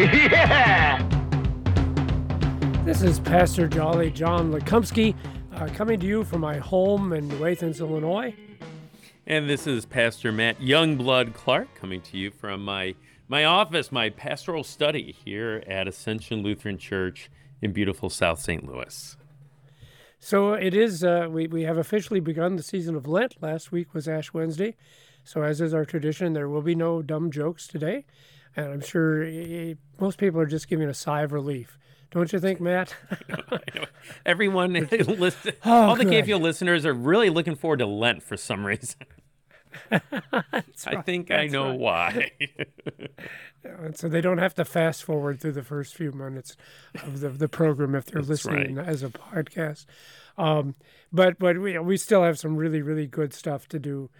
Yeah! This is Pastor Jolly John Lekumsky uh, coming to you from my home in New Athens, Illinois. And this is Pastor Matt Youngblood Clark coming to you from my my office, my pastoral study here at Ascension Lutheran Church in beautiful South St. Louis. So it is, uh, we, we have officially begun the season of Lent. Last week was Ash Wednesday. So, as is our tradition, there will be no dumb jokes today. And I'm sure eh, most people are just giving a sigh of relief. Don't you think, Matt? Everyone, listen, Oh, all the good. Listeners are really looking forward to Lent for some reason. That's I right, think I know right. why. So they don't have to fast forward through the first few minutes of the, the program if they're That's listening right. as a podcast. Um, but but we, we still have some really, really good stuff to do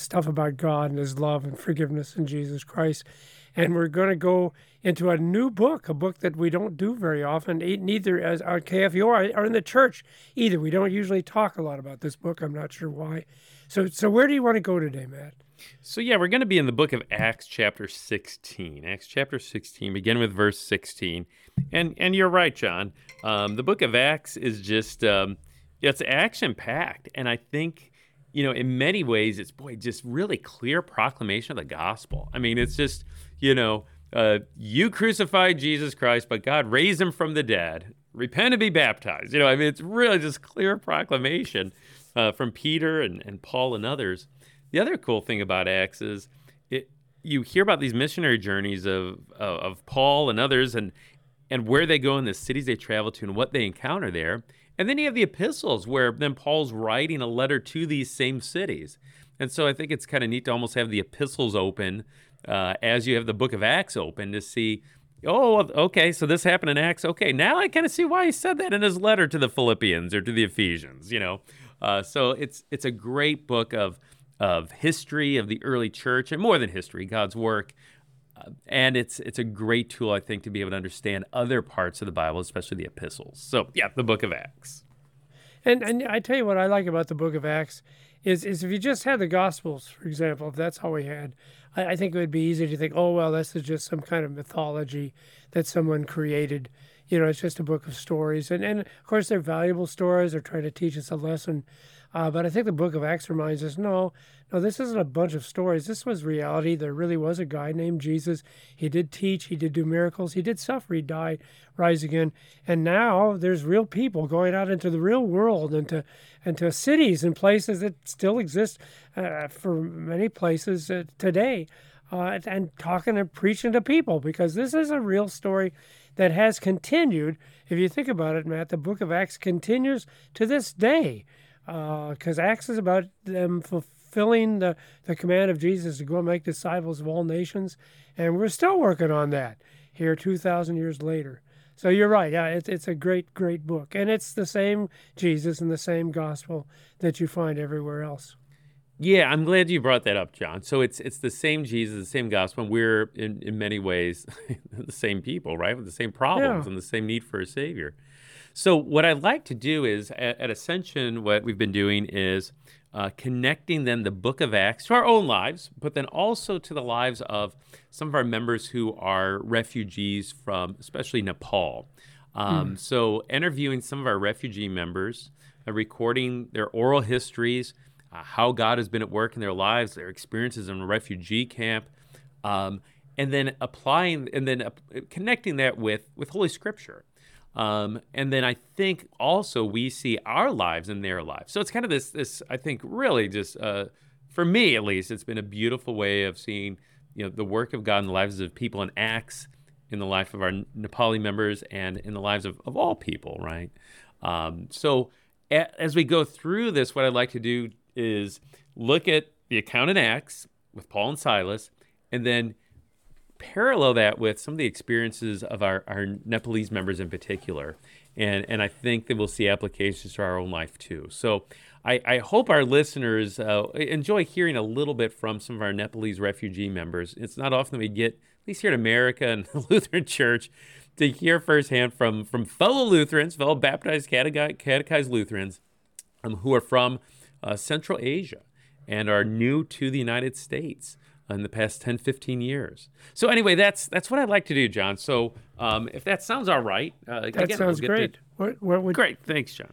stuff about God and His love and forgiveness in Jesus Christ. And we're going to go into a new book, a book that we don't do very often, neither as our KFUO or, or in the church either. We don't usually talk a lot about this book. I'm not sure why. So, so where do you want to go today, Matt? So yeah, we're going to be in the book of Acts chapter 16. Acts chapter 16, begin with verse 16. And and you're right, John. Um, the book of Acts is just um, it's action packed, and I think you know in many ways it's boy just really clear proclamation of the gospel. I mean, it's just you know uh, you crucified Jesus Christ, but God raised him from the dead. Repent and be baptized. You know, I mean, it's really just clear proclamation uh, from Peter and, and Paul and others. The other cool thing about Acts is it you hear about these missionary journeys of of, of Paul and others and and where they go in the cities they travel to and what they encounter there. And then you have the epistles where then Paul's writing a letter to these same cities. And so I think it's kind of neat to almost have the epistles open uh, as you have the book of Acts open to see, oh, okay, so this happened in Acts. Okay, now I kind of see why he said that in his letter to the Philippians or to the Ephesians, you know. Uh, so it's it's a great book of of history of the early church and more than history, God's work. And it's it's a great tool, I think, to be able to understand other parts of the Bible, especially the epistles. So yeah, the book of Acts. And and I tell you what I like about the Book of Acts is is if you just had the Gospels, for example, if that's all we had, I, I think it would be easy to think, oh well, this is just some kind of mythology that someone created. You know, it's just a book of stories, and and of course they're valuable stories. They're trying to teach us a lesson. Uh, but I think the Book of Acts reminds us, no, no, this isn't a bunch of stories. This was reality. There really was a guy named Jesus. He did teach. He did do miracles. He did suffer. He died, rise again. And now there's real people going out into the real world, into into cities and places that still exist uh, for many places uh, today, uh, and talking and preaching to people because this is a real story that has continued. If you think about it, Matt, the Book of Acts continues to this day Uh, because Acts is about them fulfilling the, the command of Jesus to go and make disciples of all nations. And we're still working on that here 2,000 years later. So you're right. Yeah, it's, it's a great, great book. And it's the same Jesus and the same gospel that you find everywhere else. Yeah, I'm glad you brought that up, John. So it's it's the same Jesus, the same gospel. And we're in, in many ways the same people, right? With the same problems Yeah. and the same need for a savior. So what I'd like to do is at, at Ascension, what we've been doing is uh, connecting then the Book of Acts to our own lives, but then also to the lives of some of our members who are refugees from, especially Nepal. Um, So interviewing some of our refugee members, uh, recording their oral histories, uh, how God has been at work in their lives, their experiences in a refugee camp, um, and then applying and then connecting that with with Holy Scripture. Um, and then I think also we see our lives in their lives. So it's kind of this this I think really just uh, for me at least it's been a beautiful way of seeing you know the work of God in the lives of people in Acts, in the life of our Nepali members, and in the lives of, of all people, right? Um, so a- as we go through this, what I'd like to do is look at the account in Acts with Paul and Silas, and then parallel that with some of the experiences of our, our Nepalese members in particular. And, and I think that we'll see applications to our own life too. So I, I hope our listeners uh, enjoy hearing a little bit from some of our Nepalese refugee members. It's not often we get, at least here in America and the Lutheran Church, to hear firsthand from, from fellow Lutherans, fellow baptized catechized Lutherans um, who are from uh, Central Asia and are new to the United States in the past 10, 15 years. So anyway, that's that's what I'd like to do, John. So um, if that sounds all right, uh, That again, sounds we'll great. to- would great, thanks, John.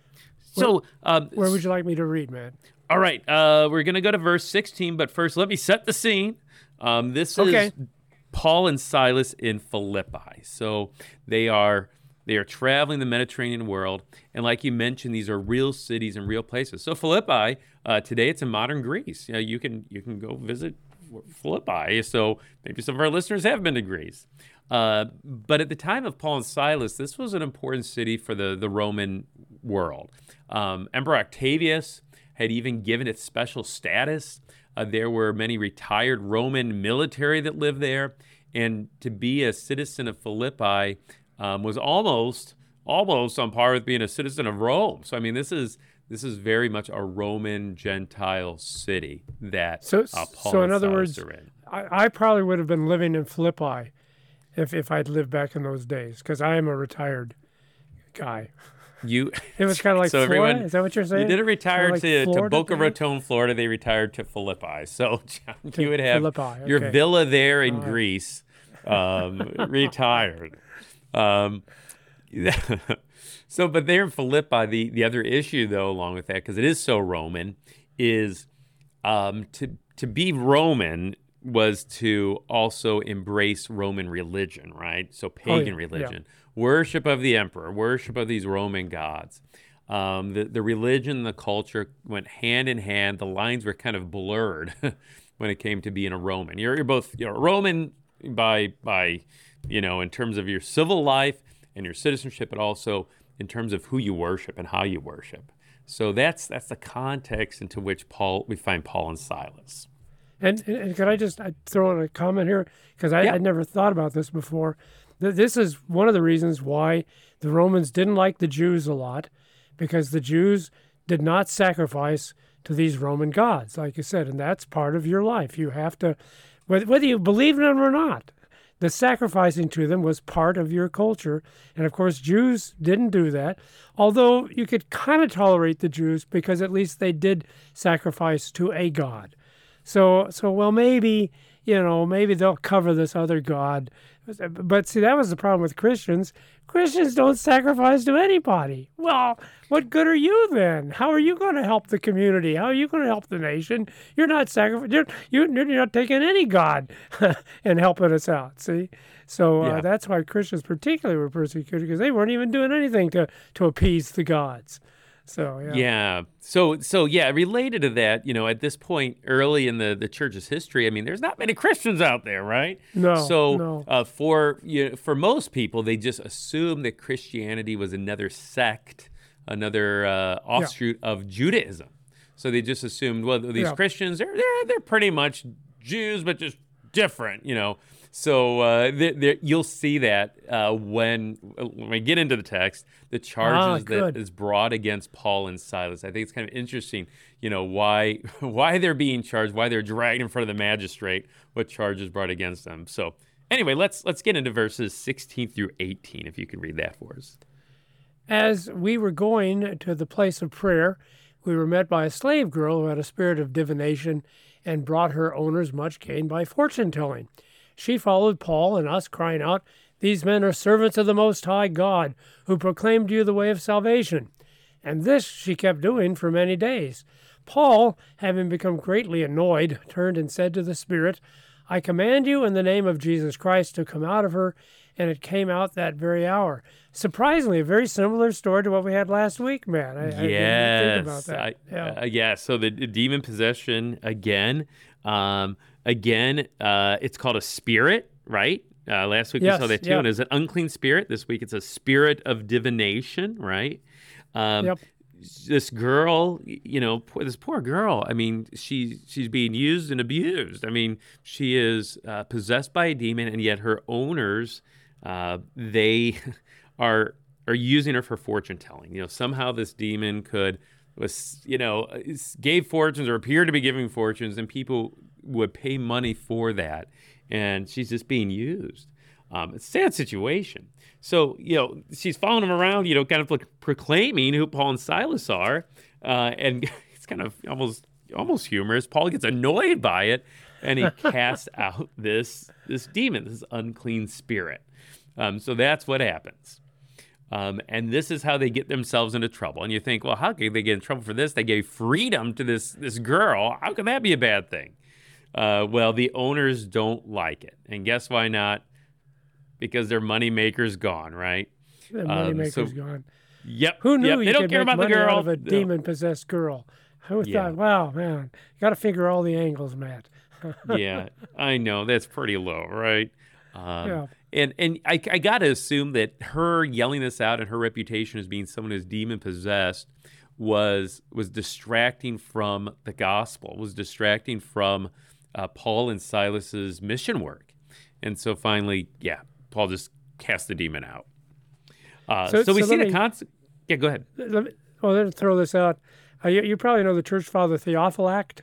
So um, where would you like me to read, man? all right, uh, we're gonna go to verse 16, but first let me set the scene. Um, this Okay. is Paul and Silas in Philippi. So they are they are traveling the Mediterranean world, and like you mentioned, these are real cities and real places. So Philippi uh, today it's in modern Greece. You, know, you can you can go visit Philippi. So maybe some of our listeners have been to Greece. Uh, but at the time of Paul and Silas, this was an important city for the, the Roman world. Um, Emperor Octavius had even given it special status. Uh, there were many retired Roman military that lived there. And to be a citizen of Philippi um, was almost almost on par with being a citizen of Rome. So I mean, this is this is very much a Roman Gentile city that So- uh, so in other words, are in. I, I probably would have been living in Philippi if, if I'd lived back in those days because I am a retired guy. You It was kind of like so Florida. everyone Is that what you're saying? You didn't retire like to, to Boca today? Raton, Florida. They retired to Philippi. So John, To you would have Philippi, your okay. villa there in Greece, um, retired. Um, so, but there in Philippi, the, the other issue, though, along with that, because it is so Roman, is um, to to be Roman was to also embrace Roman religion, right? So pagan Oh, yeah, yeah. religion, worship of the emperor, worship of these Roman gods. Um, the the religion, the culture went hand in hand. The lines were kind of blurred when it came to being a Roman. You're you're both you're a Roman by by you know in terms of your civil life and your citizenship, but also in terms of who you worship and how you worship. So that's that's the context into which Paul we find Paul and Silas. And, and, and could I just uh, throw in a comment here? Because I Yeah. I'd never thought about this before. This is one of the reasons why the Romans didn't like the Jews a lot, because the Jews did not sacrifice to these Roman gods, like you said, and that's part of your life. You have to, whether, whether you believe in them or not, the sacrificing to them was part of your culture. And of course, Jews didn't do that, although you could kind of tolerate the Jews because at least they did sacrifice to a god. So, so well, maybe you know, maybe they'll cover this other god. But see, that was the problem with Christians. Christians don't sacrifice to anybody. Well, what good are you then? How are you going to help the community? How are you going to help the nation? You're not sacrificing. You're, you're, not taking any god and helping us out. See, so uh, Yeah. that's why Christians particularly were persecuted because they weren't even doing anything to to appease the gods. So yeah. Yeah. So so yeah, related to that, you know, at this point early in the the church's history, I mean, there's not many Christians out there, right? No, So no. Uh, for you know, for most people, they just assumed that Christianity was another sect, another uh, offshoot of Judaism. So they just assumed, well, these Yeah. Christians, they're they're they're pretty much Jews, but just different, you know. So uh, th- you'll see that uh, when when we get into the text, the charges that good. is brought against Paul and Silas. I think it's kind of interesting, you know, why why they're being charged, why they're dragged in front of the magistrate, what charges brought against them. So anyway, let's let's get into verses 16 through 18, if you could read that for us. As we were going to the place of prayer, we were met by a slave girl who had a spirit of divination and brought her owners much gain by fortune telling. She followed Paul and us, crying out, These men are servants of the Most High God, who proclaimed you the way of salvation. And this she kept doing for many days. Paul, having become greatly annoyed, turned and said to the Spirit, I command you in the name of Jesus Christ to come out of her. And it came out that very hour. Surprisingly, a very similar story to what we had last week, man. I, I didn't yes, think about that. I- yeah. uh, yeah. So the, the demon possession again, um, again, uh, it's called a spirit, right? Uh, last week we saw that too, yeah. and it's an unclean spirit. This week it's a spirit of divination, right? Um, Yep. this girl, you know, poor, this poor girl. I mean, she she's being used and abused. I mean, she is uh, possessed by a demon, and yet her owners, uh, they are are using her for fortune telling. You know, somehow this demon could was you know gave fortunes or appeared to be giving fortunes, and people would pay money for that, and she's just being used. Um, it's a sad situation. So, you know, she's following him around, you know, kind of like proclaiming who Paul and Silas are. Uh, and it's kind of almost almost humorous. Paul gets annoyed by it and he casts out this this demon, this unclean spirit. Um, so that's what happens. Um, and this is how they get themselves into trouble. And you think, well, how could they get in trouble for this? They gave freedom to this this girl. How can that be a bad thing? Uh, well, the owners don't like it. And guess why not? Because their moneymaker's gone, right? The Um, moneymaker's so- gone. Yep. Who knew yep. you They don't could care about the girl. out of a demon possessed girl? Who Yeah. thought? Wow, man, you got to figure all the angles, Matt. yeah, I know that's pretty low, right? Um, Yeah. And and I, I got to assume that her yelling this out and her reputation as being someone who's demon possessed was was distracting from the gospel, was distracting from uh, Paul and Silas's mission work, and so finally, yeah, Paul just cast the demon out. Uh, so, So- we so see the me- concept. Yeah, go ahead. Let me, well, let me throw this out. Uh, you, you probably know the church father Theophylact.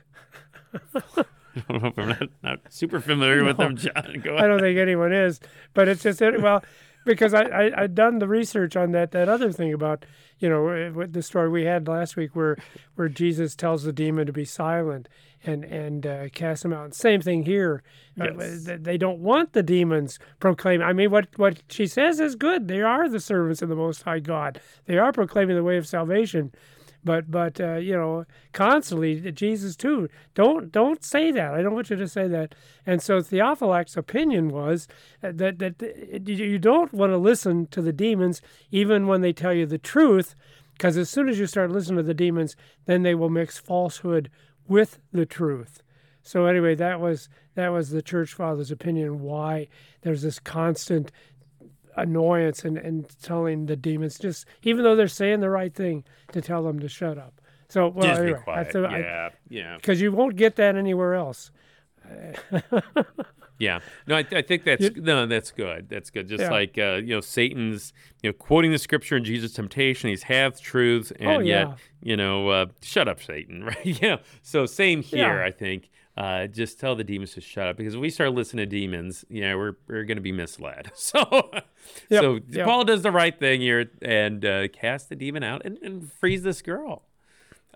I don't know if I'm not, not super familiar with them, John. Go ahead. I don't think anyone is, but it's just well because I I I done the research on that that other thing about you know eh, the story we had last week where where Jesus tells the demon to be silent and and uh, cast him out. Same thing here. Uh, Yes. they- they don't want the demons proclaiming. I mean, what what she says is good. They are the servants of the Most High God. They are proclaiming the way of salvation but but uh, you know constantly Jesus too. Don't don't say that. I don't want you to say that. And so Theophylact's opinion was uh, that that that you don't want to listen to the demons even when they tell you the truth, because as soon as you start listening to the demons, then they will mix falsehood with the truth. So anyway, that was that was the church father's opinion. Why there's this constant annoyance and, and telling the demons just even though they're saying the right thing to tell them to shut up. So well, Just anyway, be quiet. that's the- I- yeah, yeah. because you won't get that anywhere else. Yeah, no, I, I think that's no, that's good. That's good. Just Yeah. like uh, you know, Satan's you know quoting the scripture in Jesus' temptation. He's half truths, and Oh, yet yeah. you know, uh, shut up, Satan, right? yeah. So same here. Yeah. I think uh, just tell the demons to shut up because if we start listening to demons, you know, we're we're going to be misled. So, Yep, so yep. Paul does the right thing here and uh, casts the demon out and, and frees this girl.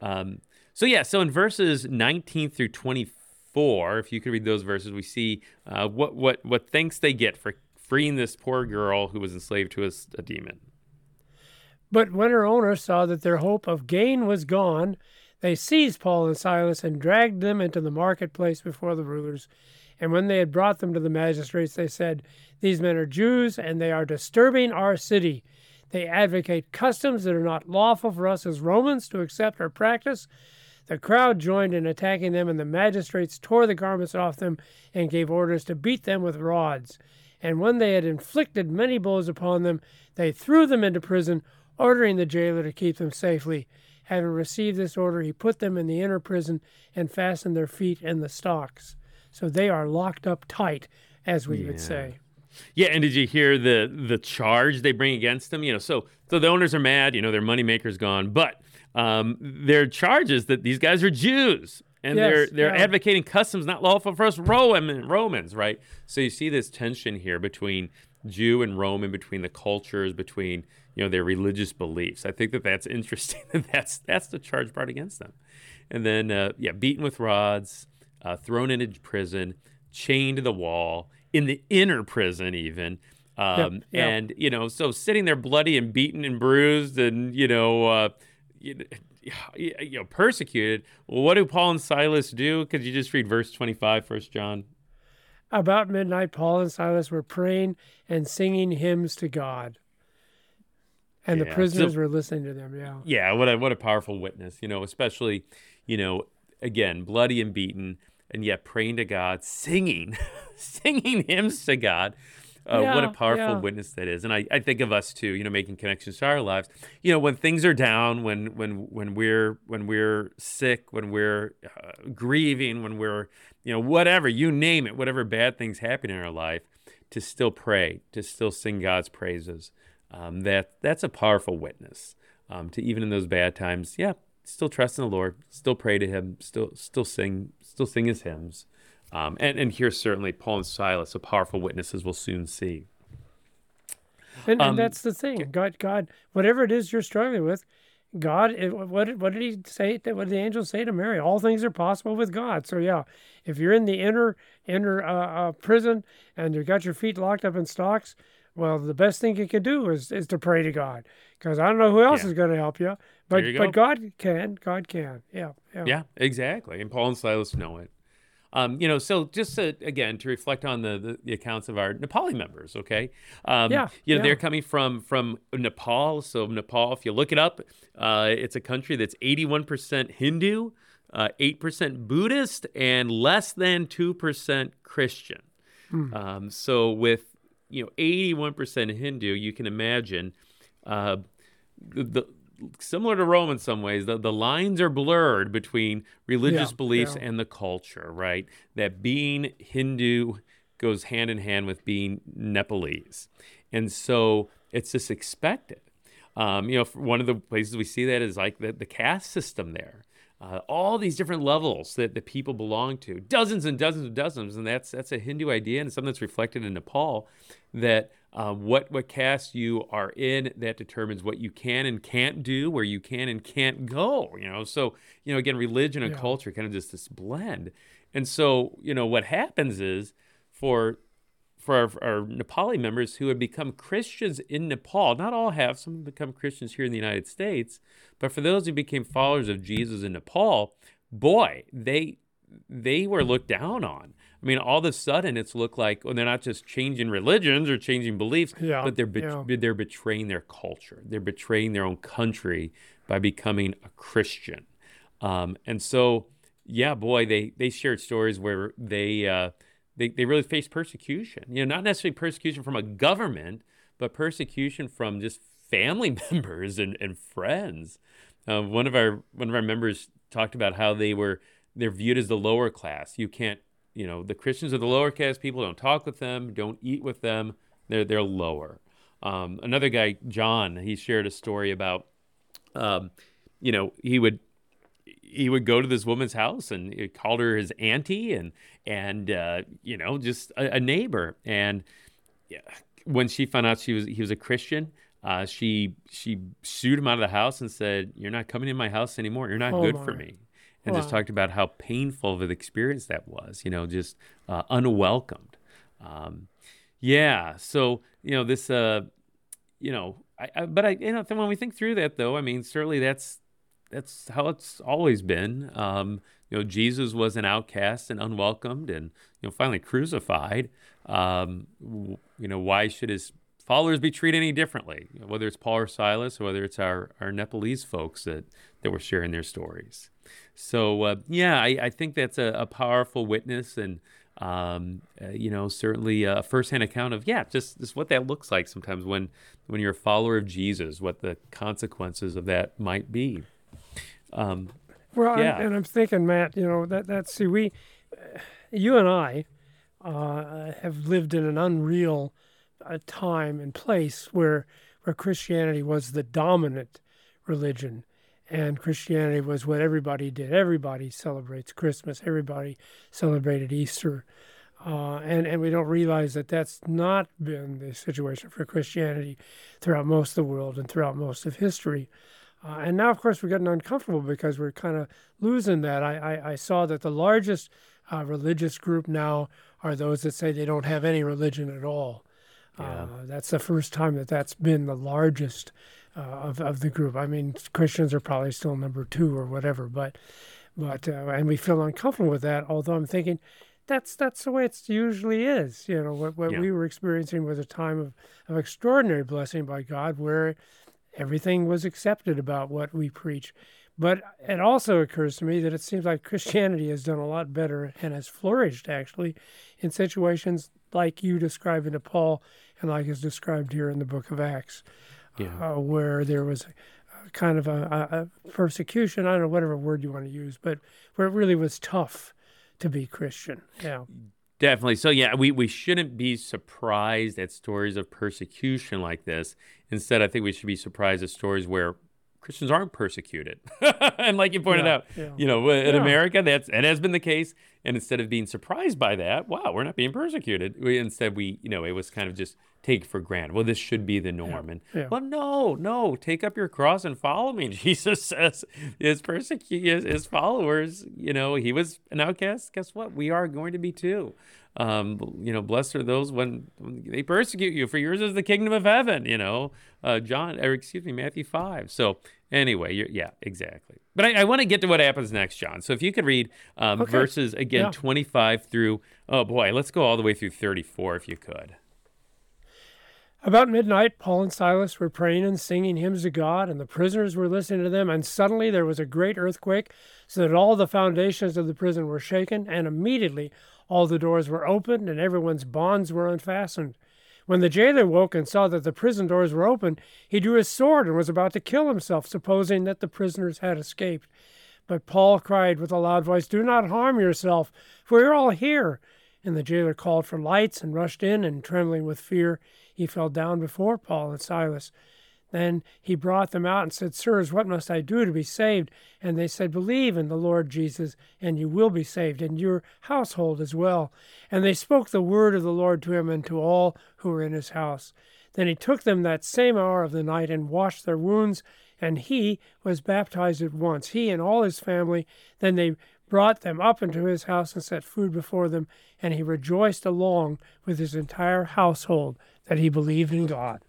Um, so yeah, so in verses 19 through 24, if you could read those verses, we see uh, what what what thanks they get for freeing this poor girl who was enslaved to a demon. But when her owners saw that their hope of gain was gone, they seized Paul and Silas and dragged them into the marketplace before the rulers. And when they had brought them to the magistrates, they said, These men are Jews, and they are disturbing our city. They advocate customs that are not lawful for us as Romans to accept or practice. The crowd joined in attacking them, and the magistrates tore the garments off them and gave orders to beat them with rods. And when they had inflicted many blows upon them, they threw them into prison, ordering the jailer to keep them safely. Having received this order, he put them in the inner prison and fastened their feet in the stocks. So they are locked up tight, as we would say. Yeah, and did you hear the the charge they bring against them? You know, so so the owners are mad. You know, their moneymaker's gone, but um, their charge is that these guys are Jews. And they're they're yeah. advocating customs not lawful for us Roman Romans, right? So you see this tension here between Jew and Roman, between the cultures, between you know their religious beliefs. I think that that's interesting. that that's that's the charge brought against them. And then uh, yeah, beaten with rods, uh, thrown into prison, chained to the wall in the inner prison even. Um, yeah. And you know, so sitting there bloody and beaten and bruised, and you know, uh, you, you know, persecuted. Well, what do Paul and Silas do? Could you just read verse 25, First John? About midnight, Paul and Silas were praying and singing hymns to God. And Yeah, the so- prisoners were listening to them, yeah. Yeah, what a what a powerful witness. You know, especially, you know, again, bloody and beaten, and yet praying to God, singing, singing hymns to God. uh, what a powerful yeah. witness that is. And I, I think of us too, you know, making connections to our lives. You know, when things are down, when when when we're when we're sick, when we're uh, grieving, when we're you know whatever you name it, whatever bad things happen in our life, to still pray, to still sing God's praises. Um, that that's a powerful witness. Um, to even in those bad times, yeah, still trust in the Lord, still pray to Him, still still sing, still sing His hymns. Um, and and here certainly Paul and Silas, a powerful witnesses, we'll soon see. And, Um, and that's the thing. God, God, whatever it is you're struggling with, God, what did- what did he say? What did the angel say to Mary? All things are possible with God. So yeah, if you're in the inner inner uh, uh, prison and you've got your feet locked up in stocks, well, the best thing you can do is is to pray to God, because I don't know who else Yeah. is going to help you, but you but go. God can. God can. Yeah. Yeah. Yeah, exactly. And Paul and Silas know it. Um, you know, so just to, again to reflect on the, the, the accounts of our Nepali members, okay? Um, Yeah, you know, yeah. they're coming from from Nepal. So Nepal, if you look it up, uh, it's a country that's 81% Hindu, uh, 8% Buddhist, and less than 2% Christian. Hmm. Um, so with you know 81% Hindu, you can imagine uh, the, the similar to Rome in some ways, the, the lines are blurred between religious Yeah, beliefs yeah. and the culture, right? That being Hindu goes hand in hand with being Nepalese. And so it's just expected. Um, you know, one of the places we see that is like the, the caste system there. Uh, all these different levels that the people belong to, dozens and dozens and dozens, and that's that's a Hindu idea and something that's reflected in Nepal. That uh, what what caste you are in that determines what you can and can't do, where you can and can't go. You know, so you know again, religion and Yeah. culture kind of just this blend, and so you know what happens is for for our, our Nepali members who have become Christians in Nepal. Not all have, some have become Christians here in the United States, but for those who became followers of Jesus in Nepal, boy, they they were looked down on. I mean, all of a sudden, it's looked like well, they're not just changing religions or changing beliefs, Yeah, but they're bet- yeah. they're betraying their culture. They're betraying their own country by becoming a Christian. Um, and so, yeah, boy, they they shared stories where they uh, they they really face persecution. You know, not necessarily persecution from a government, but persecution from just family members and, and friends. Uh, one of our one of our members talked about how they were they're viewed as the lower class. You can't, you know, the Christians are the lower class people. Don't talk with them. Don't eat with them. They're they're lower. Um, another guy, John, he shared a story about, um, you know, he would he would go to this woman's house and he called her his auntie and and uh, you know just a, a neighbor and yeah, when she found out she was he was a Christian, uh, she she shooed him out of the house and said, "You're not coming in my house anymore. You're not Oh, good for me." And just talked about how painful of an experience that was. You know, just uh, unwelcomed. Um, yeah. So you know this. Uh, you know, I, I but I you know when we think through that though, I mean certainly that's that's how it's always been. Um, you know, Jesus was an outcast and unwelcomed, and you know, finally crucified. Um, w- you know, why should his followers be treated any differently? You know, whether it's Paul or Silas, or whether it's our our Nepalese folks that that were sharing their stories. So uh, yeah, I, I think that's a, a powerful witness, and um, uh, you know, certainly a firsthand account of yeah, just, just what that looks like sometimes when when you're a follower of Jesus, what the consequences of that might be. Um, Well, Yeah. and, and I'm thinking, Matt, you know, that that see, we, uh, you and I, uh, have lived in an unreal uh, time and place where where Christianity was the dominant religion, and Christianity was what everybody did. Everybody celebrates Christmas. Everybody celebrated Easter. Uh, and, and we don't realize that that's not been the situation for Christianity throughout most of the world and throughout most of history. Uh, and now, of course, we're getting uncomfortable because we're kind of losing that. I, I, I saw that the largest uh, religious group now are those that say they don't have any religion at all. Uh, that's the first time that that's been the largest uh, of, of the group. I mean, Christians are probably still number two or whatever, but but uh, and we feel uncomfortable with that. Although I'm thinking that's that's the way it usually is. You know, what what Yeah. we were experiencing was a time of, of extraordinary blessing by God, where everything was accepted about what we preach. But it also occurs to me that it seems like Christianity has done a lot better and has flourished actually in situations like you describe in Paul and like is described here in the book of Acts, Yeah. uh, where there was a, a kind of a, a, a persecution, I don't know, whatever word you want to use, but where it really was tough to be Christian. Yeah. Definitely. So yeah, we, we shouldn't be surprised at stories of persecution like this. Instead, I think we should be surprised at stories where Christians aren't persecuted. and like you pointed Yeah, out, yeah. you know, in Yeah. America, that's that has been the case. And instead of being surprised by that, wow, we're not being persecuted. We, instead, we, you know, it was kind of just take for granted. Well, this should be the norm. And yeah. well, no, no, take up your cross and follow me. Jesus says his persecute his, his followers. You know, he was an outcast. Guess what? We are going to be too. Um, you know, blessed are those when, they persecute you, for yours is the kingdom of heaven. You know, uh, John, or excuse me, Matthew five. So anyway, you're, yeah, exactly. But I, I want to get to what happens next, John. So if you could read um, Okay. verses again, Yeah. twenty five through. Oh boy, let's go all the way through thirty four, if you could. About midnight, Paul and Silas were praying and singing hymns to God, and the prisoners were listening to them. And suddenly there was a great earthquake, so that all the foundations of the prison were shaken, and immediately all the doors were opened, and everyone's bonds were unfastened. When the jailer woke and saw that the prison doors were open, he drew his sword and was about to kill himself, supposing that the prisoners had escaped. But Paul cried with a loud voice, Do not harm yourself, for you're all here. And the jailer called for lights and rushed in, and trembling with fear, he fell down before Paul and Silas. Then he brought them out and said, Sirs, what must I do to be saved? And they said, Believe in the Lord Jesus, and you will be saved, and your household as well. And they spoke the word of the Lord to him and to all who were in his house. Then he took them that same hour of the night and washed their wounds, and he was baptized at once, he and all his family. Then they brought them up into his house and set food before them, and he rejoiced along with his entire household that he believed in God.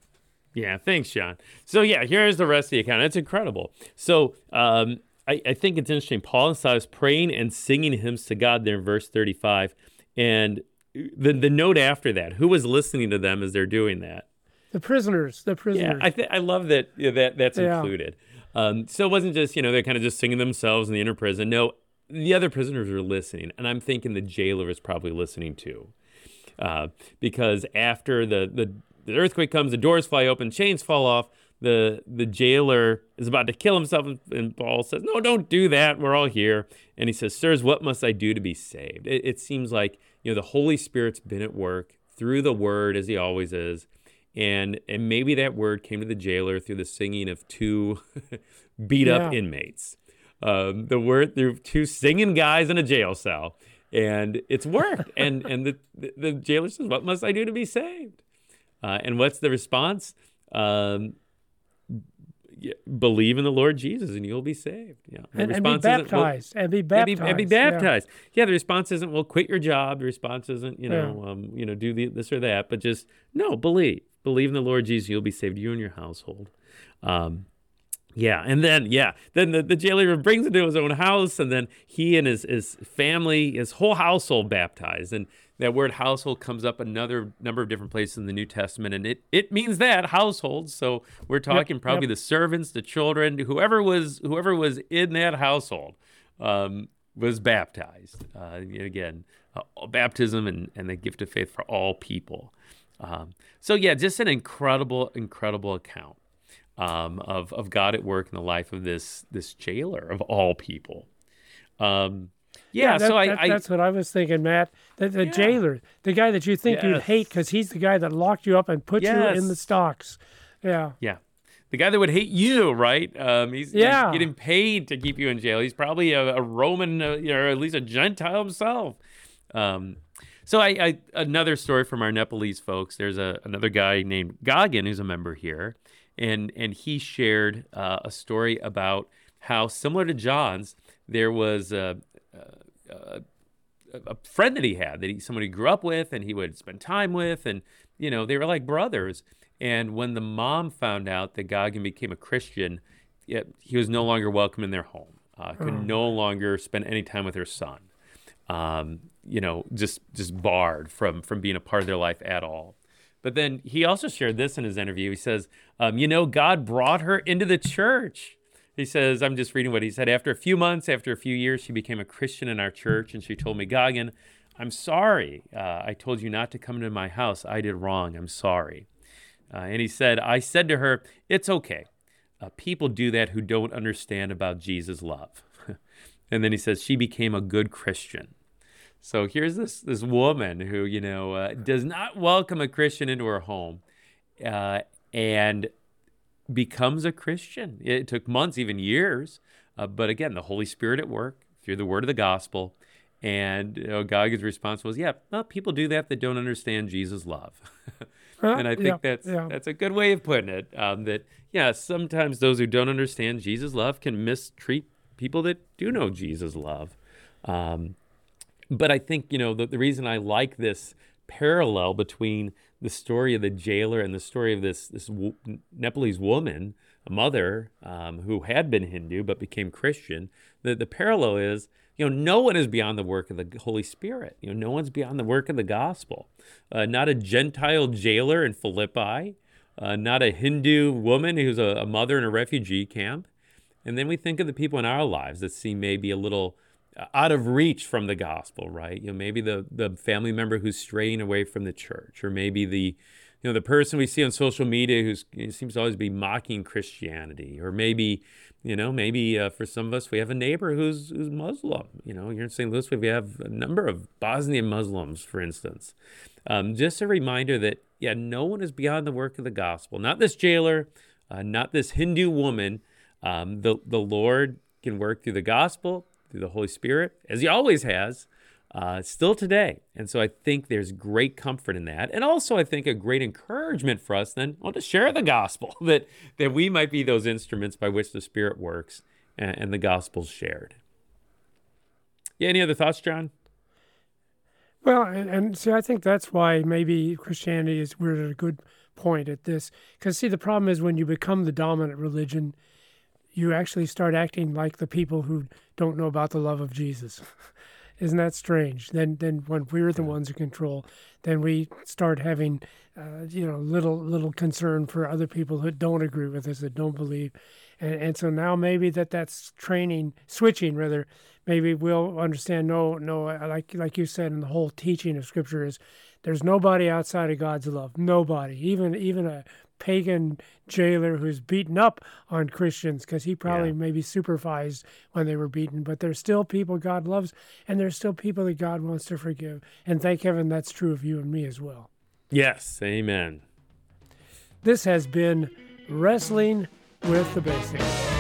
Yeah, thanks, John. So yeah, here's the rest of the account. It's incredible. So um, I, I think it's interesting. Paul and Silas praying and singing hymns to God there in verse 35. And the, the note after that, who was listening to them as they're doing that? The prisoners, the Yeah, prisoners. I, th- I love that yeah, that that's Yeah. included. Um, so it wasn't just, you know, they're kind of just singing themselves in the inner prison. No, the other prisoners are listening. And I'm thinking the jailer is probably listening too. Uh, because after the, the, the earthquake comes, the doors fly open, chains fall off. The, the jailer is about to kill himself, and Paul says, No, don't do that. We're all here. And he says, Sirs, what must I do to be saved? It, it seems like you know the Holy Spirit's been at work through the word, as he always is. And, and maybe that word came to the jailer through the singing of two beat up Yeah. inmates. Um, the word through two singing guys in a jail cell, and it's worked. and and the, the the jailer says, "What must I do to be saved?" Uh, and what's the response? Um, believe in the Lord Jesus, and you'll be saved. Yeah, the and, and be response isn't, well, baptized. and be and baptized. be, and be yeah. baptized. Yeah. the response isn't well, quit your job. The response isn't you know, um, you know, do the, this or that, but just no, believe, believe in the Lord Jesus. You'll be saved, you and your household. Um, yeah, and then yeah, then the, the jailer brings him to his own house, and then he and his his family, his whole household baptized. And that word household comes up another number of different places in the New Testament, and it it means that household. So we're talking probably yep. the servants, the children, whoever was whoever was in that household um, was baptized. Uh, and again, uh, baptism and, and the gift of faith for all people. Um, so yeah, just an incredible, incredible account um, of of God at work in the life of this this jailer of all people. Um, yeah, that- so I, that- I that's what I was thinking, Matt. The, the jailer, the guy that you think you'd hate because he's the guy that locked you up and put you in the stocks. Yeah. yeah, the guy that would hate you, right? Um, he's, he's Yeah. getting paid to keep you in jail. He's probably a, a Roman, uh, or at least a Gentile himself. Um, so I, I another story from our Nepalese folks. There's a another guy named Gagan who's a member here, and and he shared uh, a story about how similar to John's, there was a, a, a friend that he had that he somebody he grew up with and he would spend time with, and you know they were like brothers. And when the mom found out that Gagan became a Christian, it, he was no longer welcome in their home. Uh, could no longer spend any time with her son um, you know, just just barred from from being a part of their life at all. But then he also shared this in his interview. He says, um, you know, God brought her into the church. he says, I'm just reading what he said. After a few months, after a few years, she became a Christian in our church, and she told me, Gagan, I'm sorry. Uh, I told you not to come to my house. I did wrong. I'm sorry. Uh, and he said, I said to her, It's okay. Uh, people do that who don't understand about Jesus' love. and then he says, She became a good Christian. So here's this, this woman who, you know, uh, does not welcome a Christian into her home uh, and becomes a Christian. It took months, even years. Uh, but again, the Holy Spirit at work through the word of the gospel. And you know, Gagan's response was, "Yeah, well, people do that that don't understand Jesus' love." and I think yeah, that's yeah. that's a good way of putting it. Um, that yeah, sometimes those who don't understand Jesus' love can mistreat people that do know Jesus' love. Um, but I think you know the, the reason I like this parallel between the story of the jailer and the story of this this w- Nepalese woman, a mother um, who had been Hindu but became Christian. The the parallel is you know no one is beyond the work of the Holy Spirit. You know no one's beyond the work of the gospel. Uh, not a Gentile jailer in Philippi, uh, not a Hindu woman who's a, a mother in a refugee camp. And then we think of the people in our lives that seem maybe a little out of reach from the gospel, right? You know, maybe the the family member who's straying away from the church, or maybe the you know the person we see on social media who seems to always be mocking Christianity, or maybe you know maybe uh, for some of us we have a neighbor who's who's Muslim. You know, here in St. Louis we have a number of Bosnian Muslims, for instance. Um, just a reminder that yeah, no one is beyond the work of the gospel. Not this jailer, uh, not this Hindu woman. Um, the the Lord can work through the gospel through the Holy Spirit, as He always has, uh, still today. And so I think there's great comfort in that. And also, I think a great encouragement for us then well, to share the gospel, that, that we might be those instruments by which the Spirit works and, and the gospel's shared. Yeah, any other thoughts, John? Well, and, and see, I think that's why maybe Christianity is we're at a good point at this. Because see, the problem is when you become the dominant religion, you actually start acting like the people who don't know about the love of Jesus. Isn't that strange? Then, then when we're the ones in control, then we start having, uh, you know, little little concern for other people who don't agree with us, that don't believe, and and so now maybe that that's training, switching rather. Maybe we'll understand. No, no, like like you said, in the whole teaching of Scripture is, there's nobody outside of God's love. Nobody, even even a pagan jailer who's beaten up on Christians because he probably Yeah. maybe supervised when they were beaten, but there's still people God loves, and there's still people that God wants to forgive. And thank heaven that's true of you and me as well. Yes, amen. This has been Wrestling with the Basics.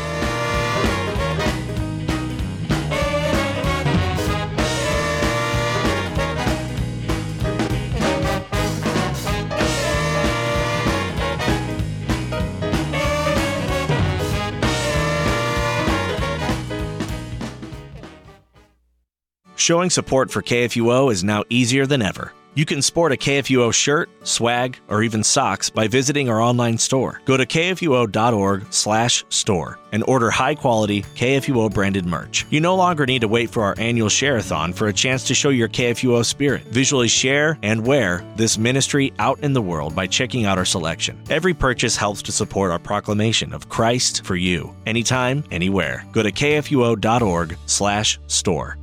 Showing support for KFUO is now easier than ever. You can sport a KFUO shirt, swag, or even socks by visiting our online store. Go to kfuo.org/store and order high-quality KFUO branded merch. You no longer need to wait for our annual share-a-thon for a chance to show your KFUO spirit. Visually share and wear this ministry out in the world by checking out our selection. Every purchase helps to support our proclamation of Christ for you, anytime, anywhere. Go to kfuo.org/store.